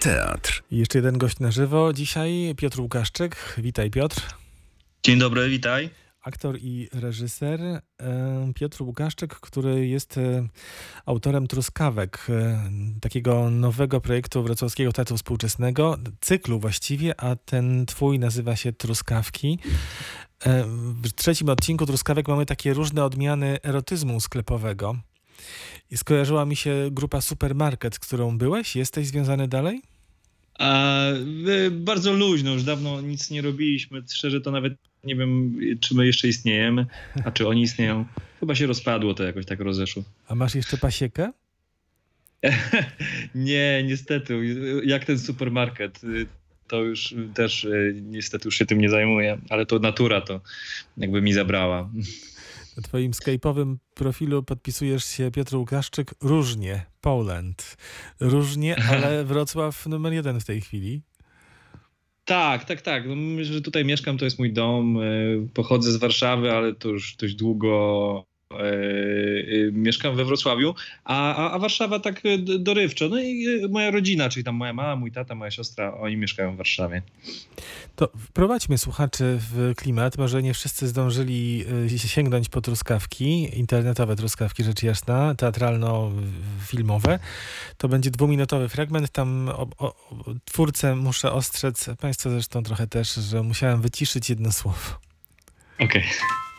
Teatr. I jeszcze jeden gość na żywo. Dzisiaj Piotr Łukaszczyk. Witaj Piotr. Dzień dobry, witaj. Aktor i reżyser e, Piotr Łukaszczyk, który jest e, autorem Truskawek, e, takiego nowego projektu Wrocławskiego Teatru Współczesnego, cyklu właściwie, a ten twój nazywa się Truskawki. W trzecim odcinku Truskawek mamy takie różne odmiany erotyzmu sklepowego. I skojarzyła mi się grupa Supermarket, z którą byłeś. Jesteś związany dalej? A, bardzo luźno, już dawno nic nie robiliśmy. Szczerze to nawet nie wiem, czy my jeszcze istniejemy, a czy oni istnieją. Chyba się rozpadło to jakoś tak rozeszło. A masz jeszcze pasiekę? nie, niestety. Jak ten supermarket, to już też niestety już się tym nie zajmuję, ale to natura to jakby mi zabrała. Twoim skype'owym profilu podpisujesz się Piotr Łukaszczyk różnie, Poland. Różnie, ale Wrocław numer jeden w tej chwili. Tak, tak, tak. No, myślę, że tutaj mieszkam, to jest mój dom. E, pochodzę z Warszawy, ale to już dość długo mieszkam we Wrocławiu, a, a, Warszawa tak e, dorywczo. No i moja rodzina, czyli tam moja mama, mój tata, moja siostra, oni mieszkają w Warszawie. To wprowadźmy słuchaczy w klimat. Może nie wszyscy zdążyli sięgnąć po truskawki, internetowe truskawki, rzecz jasna, teatralno-filmowe. To będzie dwuminutowy fragment. Tam o, o, twórcę muszę ostrzec, państwo zresztą trochę też, że musiałem wyciszyć jedno słowo. Okej. Okay.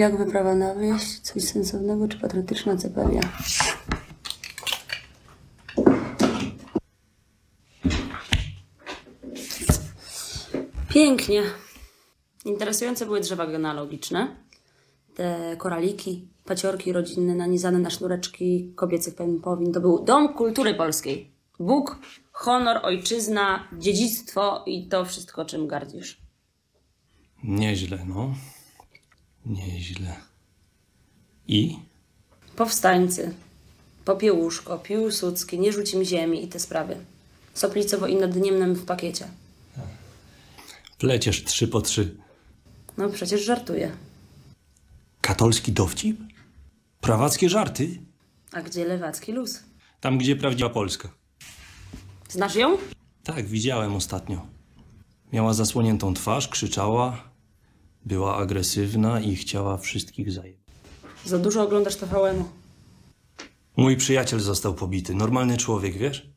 Jak wyprawa na wieś? Coś sensownego czy patriotyczna cepelia? Pięknie. Interesujące były drzewa genealogiczne. Te koraliki, paciorki rodzinne nanizane na sznureczki kobiecych pępowin. To był dom kultury polskiej. Bóg, honor, ojczyzna, dziedzictwo i to wszystko, czym gardzisz. Nieźle, no. Nieźle. I? Powstańcy, Popiełuszko, Piłsudski, Nie rzucim ziemi i te sprawy. Soplicowo i Nadniemnem w pakiecie. Pleciesz trzy po trzy. No przecież żartuję. Katolski dowcip? Prawackie żarty? A gdzie lewacki luz? Tam, gdzie prawdziwa Polska. Znasz ją? Tak, widziałem ostatnio. Miała zasłoniętą twarz, krzyczała, była agresywna i chciała wszystkich zajebać. Za dużo oglądasz TVN-u. Mój przyjaciel został pobity. Normalny człowiek, wiesz?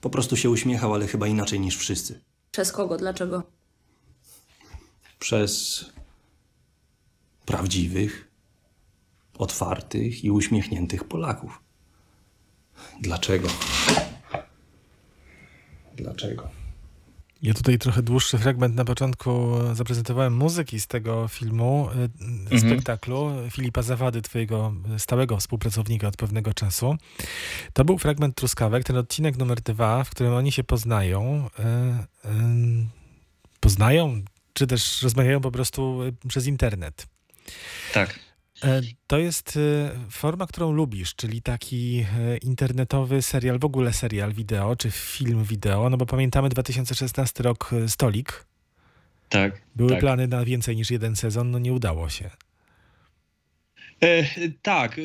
Po prostu się uśmiechał, ale chyba inaczej niż wszyscy. Przez kogo? Dlaczego? Przez prawdziwych, otwartych i uśmiechniętych Polaków. Dlaczego? Dlaczego? Ja tutaj trochę dłuższy fragment na początku zaprezentowałem muzyki z tego filmu, y, mhm. spektaklu Filipa Zawady, twojego stałego współpracownika od pewnego czasu. To był fragment Truskawek, ten odcinek numer dwa, w którym oni się poznają. Y, y, poznają, czy też rozmawiają po prostu przez internet. Tak. E, to jest e, forma, którą lubisz, czyli taki e, internetowy serial, w ogóle serial wideo, czy film wideo, no bo pamiętamy 2016 rok Stolik. Tak. Były tak. plany na więcej niż jeden sezon, no nie udało się. E, tak.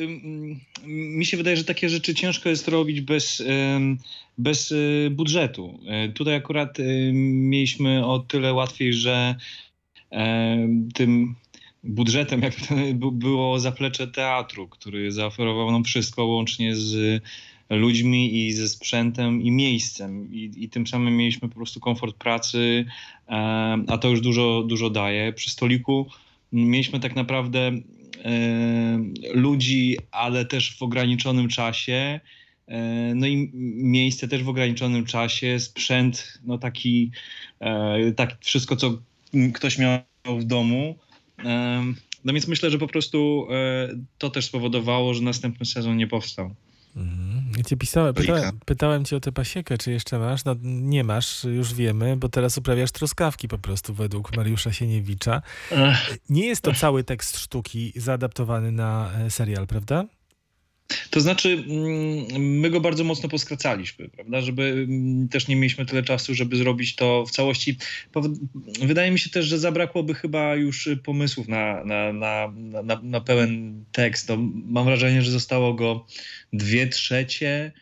Mi się wydaje, że takie rzeczy ciężko jest robić bez, bez budżetu. Tutaj akurat mieliśmy o tyle łatwiej, że tym budżetem, jak było zaplecze teatru, który zaoferował nam wszystko łącznie z ludźmi i ze sprzętem i miejscem. I, i tym samym mieliśmy po prostu komfort pracy, e, a to już dużo, dużo daje. Przy stoliku mieliśmy tak naprawdę e, ludzi, ale też w ograniczonym czasie. E, no i miejsce też w ograniczonym czasie, sprzęt, no taki, tak wszystko, co ktoś miał w domu No więc myślę, że po prostu to też spowodowało, że następny sezon nie powstał. Mhm. Ja cię pisałem, pytałem, pytałem cię o tę pasiekę, czy jeszcze masz? No nie masz, już wiemy, bo teraz uprawiasz truskawki po prostu według Mariusza Sieniewicza. Nie jest to cały tekst sztuki zaadaptowany na e, serial, prawda? To znaczy, mm, my go bardzo mocno poskracaliśmy, prawda, żeby mm, też nie mieliśmy tyle czasu, żeby zrobić to w całości. Wydaje mi się też, że zabrakłoby chyba już pomysłów na, na, na, na, na pełen tekst. No, mam wrażenie, że zostało go dwie trzecie.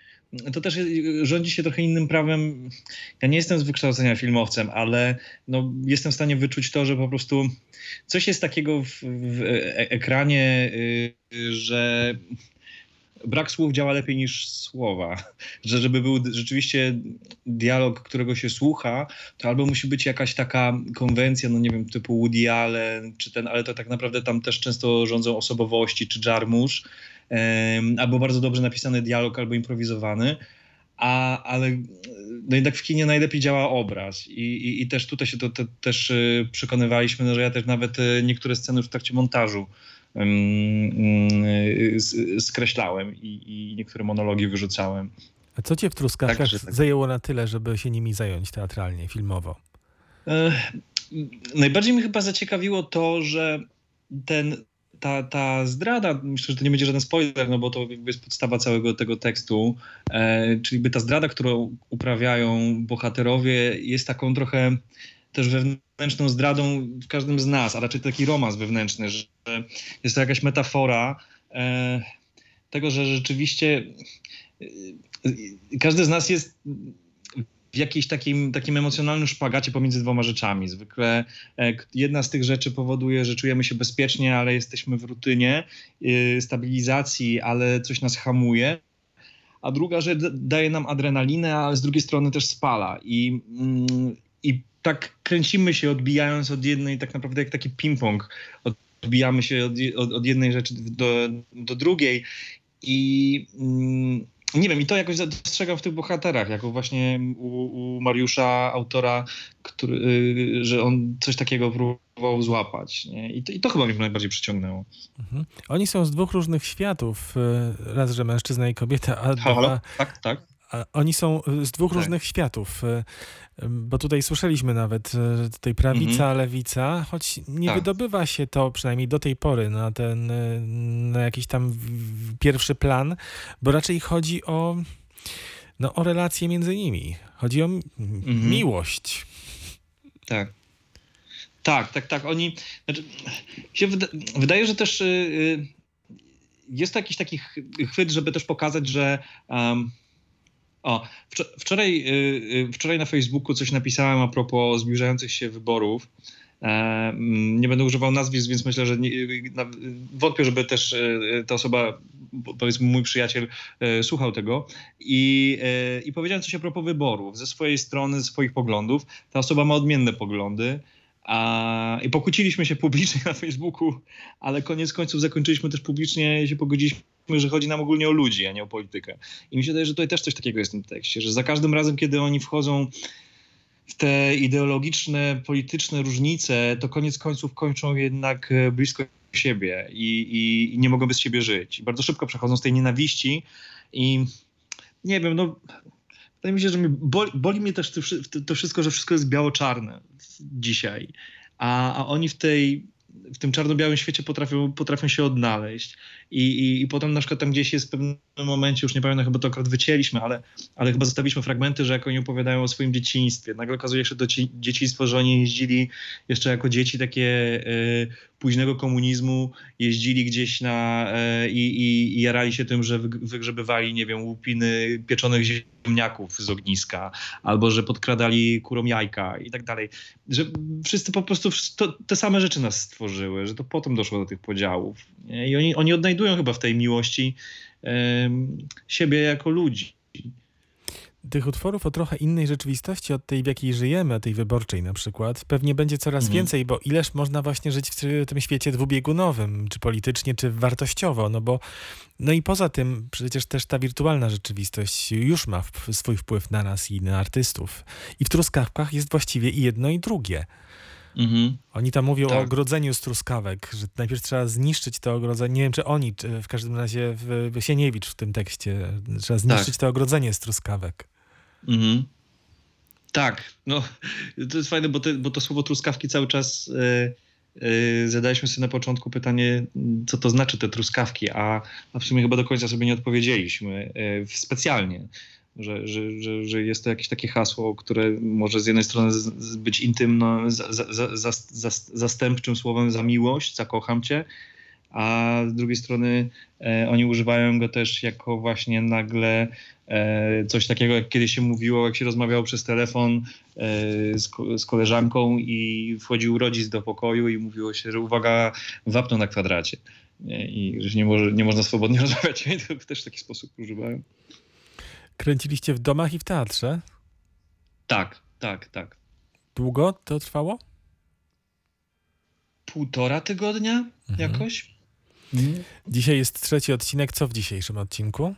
To też rządzi się trochę innym prawem. Ja nie jestem z wykształcenia filmowcem, ale no, jestem w stanie wyczuć to, że po prostu coś jest takiego w, w e, ekranie, y, że brak słów działa lepiej niż słowa. Że żeby był rzeczywiście dialog, którego się słucha, to albo musi być jakaś taka konwencja, no nie wiem, typu Woody Allen, czy ten, ale to tak naprawdę tam też często rządzą osobowości, czy Jarmusz, um, albo bardzo dobrze napisany dialog, albo improwizowany. A, ale no jednak w kinie najlepiej działa obraz i, i, i też tutaj się to, to też y, przekonywaliśmy, no, że ja też nawet y, niektóre sceny już w trakcie montażu skreślałem i, i niektóre monologi wyrzucałem. A co cię w Truskawkach tak, tak. zajęło na tyle, żeby się nimi zająć teatralnie, filmowo? Najbardziej mnie chyba zaciekawiło to, że ten, ta, ta zdrada, myślę, że to nie będzie żaden spoiler, no bo to jest podstawa całego tego tekstu, e, czyli by ta zdrada, którą uprawiają bohaterowie jest taką trochę też wewnętrzną zdradą w każdym z nas, a raczej taki romans wewnętrzny, że jest to jakaś metafora e, tego, że rzeczywiście e, każdy z nas jest w jakimś takim, takim emocjonalnym szpagacie pomiędzy dwoma rzeczami. Zwykle e, jedna z tych rzeczy powoduje, że czujemy się bezpiecznie, ale jesteśmy w rutynie e, stabilizacji, ale coś nas hamuje. A druga rzecz daje nam adrenalinę, ale z drugiej strony też spala. I, mm, i tak kręcimy się, odbijając od jednej, tak naprawdę jak taki ping-pong. Odbijamy się od, od, od jednej rzeczy do, do drugiej. I mm, nie wiem, i to jakoś dostrzegam w tych bohaterach, jako właśnie u, u Mariusza, autora, który, y, że on coś takiego próbował złapać. Nie? I, to, I to chyba mnie najbardziej przyciągnęło. Mhm. Oni są z dwóch różnych światów. Y, raz, że mężczyzna i kobieta, a Halo? dwa... Tak, tak. Oni są z dwóch tak. różnych światów. Y, bo tutaj słyszeliśmy nawet tutaj prawica, mhm. lewica, choć nie tak. wydobywa się to przynajmniej do tej pory na ten na jakiś tam pierwszy plan, bo raczej chodzi o no, o relacje między nimi. Chodzi o mhm. miłość. Tak. Tak, tak, tak. Oni. Znaczy, się wyda wydaje, że też yy, jest to jakiś taki chwyt, żeby też pokazać, że. Um, o, wczoraj, y, y, wczoraj na Facebooku coś napisałem a propos zbliżających się wyborów. E, mm, nie będę używał nazwisk, więc myślę, że nie, wątpię, żeby też ta osoba, powiedzmy mój przyjaciel, słuchał tego. I, I powiedziałem coś a propos wyborów. Ze swojej strony, ze swoich poglądów. Ta osoba ma odmienne poglądy. A, I pokłóciliśmy się publicznie na Facebooku, ale koniec końców zakończyliśmy też publicznie, się pogodziliśmy że chodzi nam ogólnie o ludzi, a nie o politykę. I mi się wydaje, że tutaj też coś takiego jest w tym tekście, że za każdym razem, kiedy oni wchodzą w te ideologiczne, polityczne różnice, to koniec końców kończą jednak e, blisko siebie i, i, i nie mogą bez siebie żyć. I bardzo szybko przechodzą z tej nienawiści i nie wiem, no wydaje mi się, że mnie boli, boli mnie też to, to, wszystko, że wszystko jest biało-czarne dzisiaj. A, a oni w tej w tym czarno-białym świecie potrafią, potrafią się odnaleźć. I, i, I potem na przykład tam gdzieś jest w pewnym momencie, już nie pamiętam, chyba to akurat wycięliśmy, ale, ale chyba zostawiliśmy fragmenty, że jak oni opowiadają o swoim dzieciństwie. Nagle okazuje się to dzieciństwo, że oni jeździli jeszcze jako dzieci takie y, późnego komunizmu, jeździli gdzieś na y, i, i jarali się tym, że wygrzebywali, nie wiem, łupiny pieczonych ziemniaków z ogniska, albo że podkradali kurom jajka i tak dalej. Że wszyscy po prostu to, te same rzeczy nas stworzyły, że to potem doszło do tych podziałów. I oni, oni odnajdują chyba w tej miłości siebie jako ludzi. Tych utworów o trochę innej rzeczywistości od tej, w jakiej żyjemy, tej wyborczej na przykład, pewnie będzie coraz mhm. więcej, bo ileż można właśnie żyć w tym świecie dwubiegunowym, czy politycznie, czy wartościowo, no bo no i poza tym przecież też ta wirtualna rzeczywistość już ma swój wpływ na nas i na artystów. I w Truskawkach jest właściwie i jedno i drugie. Mhm. Oni tam mówią o Tak. ogrodzeniu z truskawek, że najpierw trzeba zniszczyć to ogrodzenie. Nie wiem, czy oni, czy w każdym razie w Wysieniewicz w tym tekście. Trzeba zniszczyć to ogrodzenie z truskawek. Mhm. Tak, no to jest fajne, bo, bo to słowo truskawki cały czas e, e, zadaliśmy sobie na początku pytanie, co to znaczy te truskawki, a, a w sumie chyba do końca sobie nie odpowiedzieliśmy w- specjalnie. Że, że, że, że jest to jakieś takie hasło, które może z jednej strony z, z być intymno, za, za, za, zastępczym słowem za miłość, zakocham cię, a z drugiej strony e, oni używają go też jako właśnie nagle e, coś takiego, jak kiedyś się mówiło, jak się rozmawiało przez telefon e, z, z koleżanką i wchodził rodzic do pokoju i mówiło się, że uwaga, wapno na kwadracie. I że nie, może, nie można swobodnie rozmawiać. I to też w taki sposób używałem. Kręciliście w domach i w teatrze. Tak, tak, tak. Długo to trwało? Półtora tygodnia Mhm. jakoś? Dzisiaj jest trzeci odcinek. Co w dzisiejszym odcinku?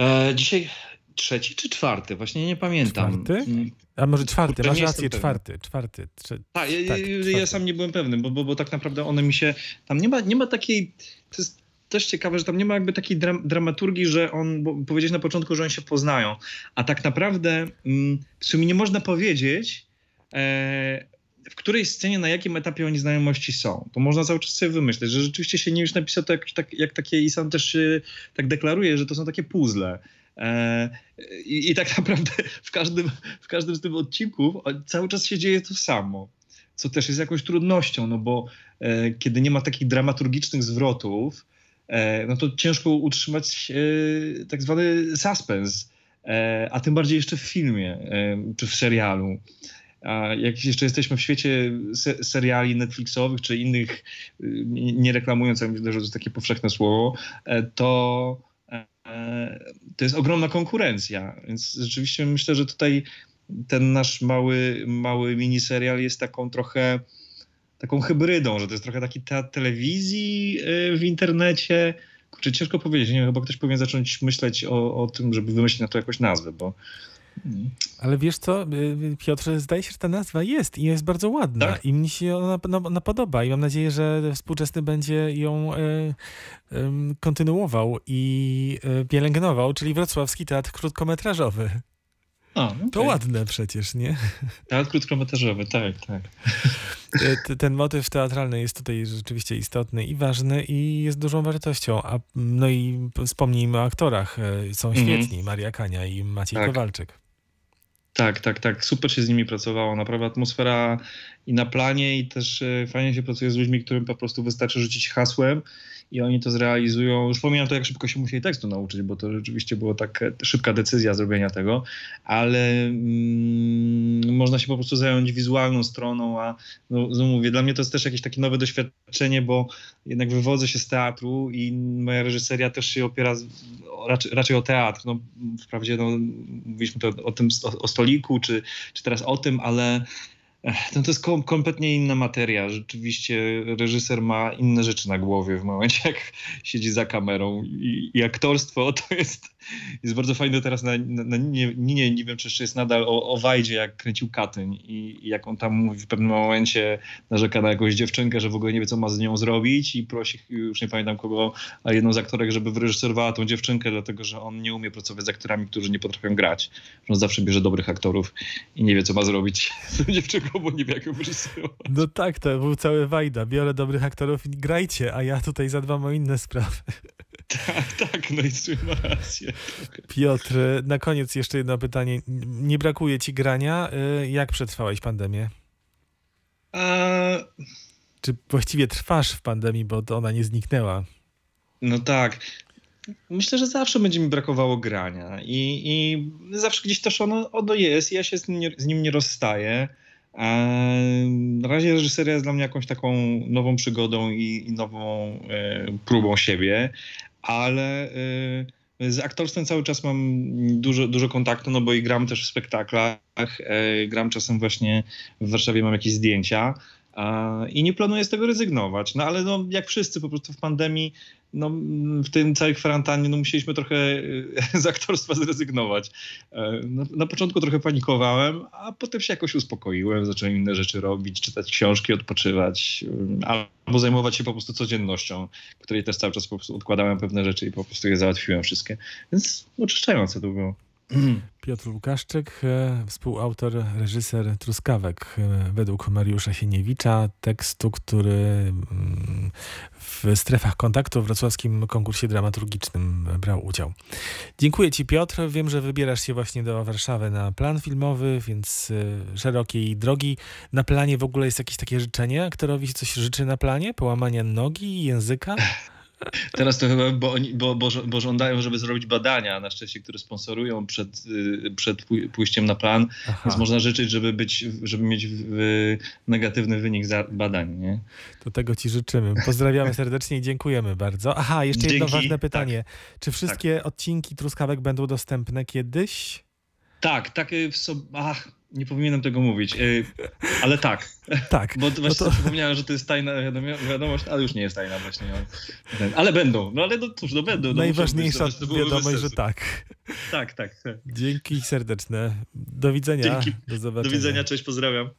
E, dzisiaj trzeci czy czwarty? Właśnie nie pamiętam. Czwarty? A może czwarty, masz rację, czwarty, czwarty. Trze... Tak, ja, Tak, czwarty. ja sam nie byłem pewny, bo, bo, bo tak naprawdę one mi się. Tam nie ma, nie ma takiej. To jest też ciekawe, że tam nie ma jakby takiej dram, dramaturgii, że on. Bo powiedzieć na początku, że oni się poznają. A tak naprawdę mm, w sumie nie można powiedzieć. E, w której scenie, na jakim etapie oni znajomości są. To można cały czas sobie wymyśleć, że rzeczywiście się nie już napisał to jak, tak, jak takie i sam też się tak deklaruje, że to są takie puzzle. E, i, I tak naprawdę w każdym, w każdym z tych odcinków cały czas się dzieje to samo, co też jest jakąś trudnością, no bo e, kiedy nie ma takich dramaturgicznych zwrotów, e, no to ciężko utrzymać e, tak zwany suspens, e, a tym bardziej jeszcze w filmie e, czy w serialu. Jak jeszcze jesteśmy w świecie se seriali Netflixowych czy innych, y, nie nie reklamując, ale myślę, że to jest takie powszechne słowo, e, to e, to jest ogromna konkurencja. Więc rzeczywiście myślę, że tutaj ten nasz mały, mały miniserial jest taką trochę taką hybrydą, że to jest trochę taki teatr telewizji y, w internecie. Kurczę, ciężko powiedzieć. Nie wiem, chyba ktoś powinien zacząć myśleć o, o tym, żeby wymyślić na to jakąś nazwę, bo Ale wiesz co, y, Piotr, zdaje się, że ta nazwa jest i jest bardzo ładna Tak? i mi się ona, ona, ona podoba i mam nadzieję, że współczesny będzie ją e, em, kontynuował i e, pielęgnował, czyli Wrocławski Teatr Krótkometrażowy. A, no To ładne przecież, nie? Teatr krótkometrażowy, tak, tak. E, Ten motyw teatralny jest tutaj rzeczywiście istotny i ważny i jest dużą wartością. A, no i wspomnijmy o aktorach. Są Mhm. świetni. Maria Kania i Maciej Tak. Kowalczyk. Tak, tak, tak. Super się z nimi pracowało. Naprawdę atmosfera i na planie, i też e, fajnie się pracuje z ludźmi, którym po prostu wystarczy rzucić hasłem i oni to zrealizują. Już pomijam to, jak szybko się musieli tekstu nauczyć, bo to rzeczywiście była tak szybka decyzja zrobienia tego, ale mm, można się po prostu zająć wizualną stroną, a no, no mówię, dla mnie to jest też jakieś takie nowe doświadczenie, bo jednak wywodzę się z teatru i moja reżyseria też się opiera z, raczej, raczej o teatr. No, wprawdzie no, mówiliśmy to o tym, o, o stoliku, czy, czy teraz o tym, ale ech, no to jest kom, kompletnie inna materia. Rzeczywiście reżyser ma inne rzeczy na głowie w momencie, jak siedzi za kamerą i, i aktorstwo to jest, jest bardzo fajne teraz na, na, na nie, nie, nie wiem, czy jeszcze jest nadal o, o Wajdzie, jak kręcił Katyń i, i jak on tam mówi w pewnym momencie narzeka na jakąś dziewczynkę, że w ogóle nie wie, co ma z nią zrobić i prosi, już nie pamiętam kogo, ale jedną z aktorek, żeby wyreżyserowała tą dziewczynkę, dlatego że on nie umie pracować z aktorami, którzy nie potrafią grać. Że on zawsze bierze dobrych aktorów i nie wie, co ma zrobić z tą dziewczynką, bo nie wie, jak ją wyreżyserować. No tak, to był cały Wajda. Biorę dobrych aktorów i grajcie, a ja tutaj zadbam o inne sprawy. Tak, tak, no i ma rację. Piotr, na koniec jeszcze jedno pytanie. Nie brakuje ci grania? Y, Jak przetrwałeś pandemię? A, Czy właściwie trwasz w pandemii, bo ona nie zniknęła? no tak. Myślę, że zawsze będzie mi brakowało grania i, i zawsze gdzieś też ono, ono jest. Ja się z nim nie, z nim nie rozstaję. Ehm, Na razie reżyseria jest dla mnie jakąś taką nową przygodą i, i nową e, próbą siebie, ale e, z aktorstwem cały czas mam dużo, dużo kontaktu, no bo i gram też w spektaklach, e, gram czasem właśnie w Warszawie, mam jakieś zdjęcia. I nie planuję z tego rezygnować. No ale no, jak wszyscy po prostu w pandemii, no, w tym całej kwarantannie, no, musieliśmy trochę e, z aktorstwa zrezygnować. E, Na, początku trochę panikowałem, a potem się jakoś uspokoiłem, zacząłem inne rzeczy robić, czytać książki, odpoczywać, e, albo zajmować się po prostu codziennością, której też cały czas po prostu odkładałem pewne rzeczy i po prostu je załatwiłem wszystkie. Więc oczyszczające to było. Piotr Łukaszczyk, e, współautor, reżyser Truskawek, e, według Mariusza Sieniewicza, tekstu, który mm, w strefach kontaktu w wrocławskim konkursie dramaturgicznym brał udział. Dziękuję Ci Piotr. Wiem, że wybierasz się właśnie do Warszawy na plan filmowy, więc e, szerokiej drogi. Na planie w ogóle jest jakieś takie życzenie? Aktorowi coś życzy na planie? Połamania nogi, języka? Teraz to chyba, bo, oni, bo, bo, bo żądają, żeby zrobić badania na szczęście, które sponsorują przed, y, przed pój- pójściem na plan, Aha, więc można życzyć, żeby, być, żeby mieć negatywny wynik za badań, nie? to tego Ci życzymy. Pozdrawiamy serdecznie i dziękujemy bardzo. Aha, jeszcze jedno Dzięki. ważne pytanie. Czy wszystkie odcinki Truskawek będą dostępne kiedyś? Tak, tak w sobie, ach, nie powinienem tego mówić, y, ale tak, Tak. bo właśnie to- sobie przypomniałem, że to jest tajna wiadomo- wiadomość, ale już nie jest tajna właśnie. no. Ale będą, no ale no cóż, no będą. No, Najważniejsza być, to wiadomość, że tak. Tak, tak. tak. Dzięki serdeczne. Do widzenia. Dzięki. Do zobaczenia. Do widzenia, cześć, pozdrawiam.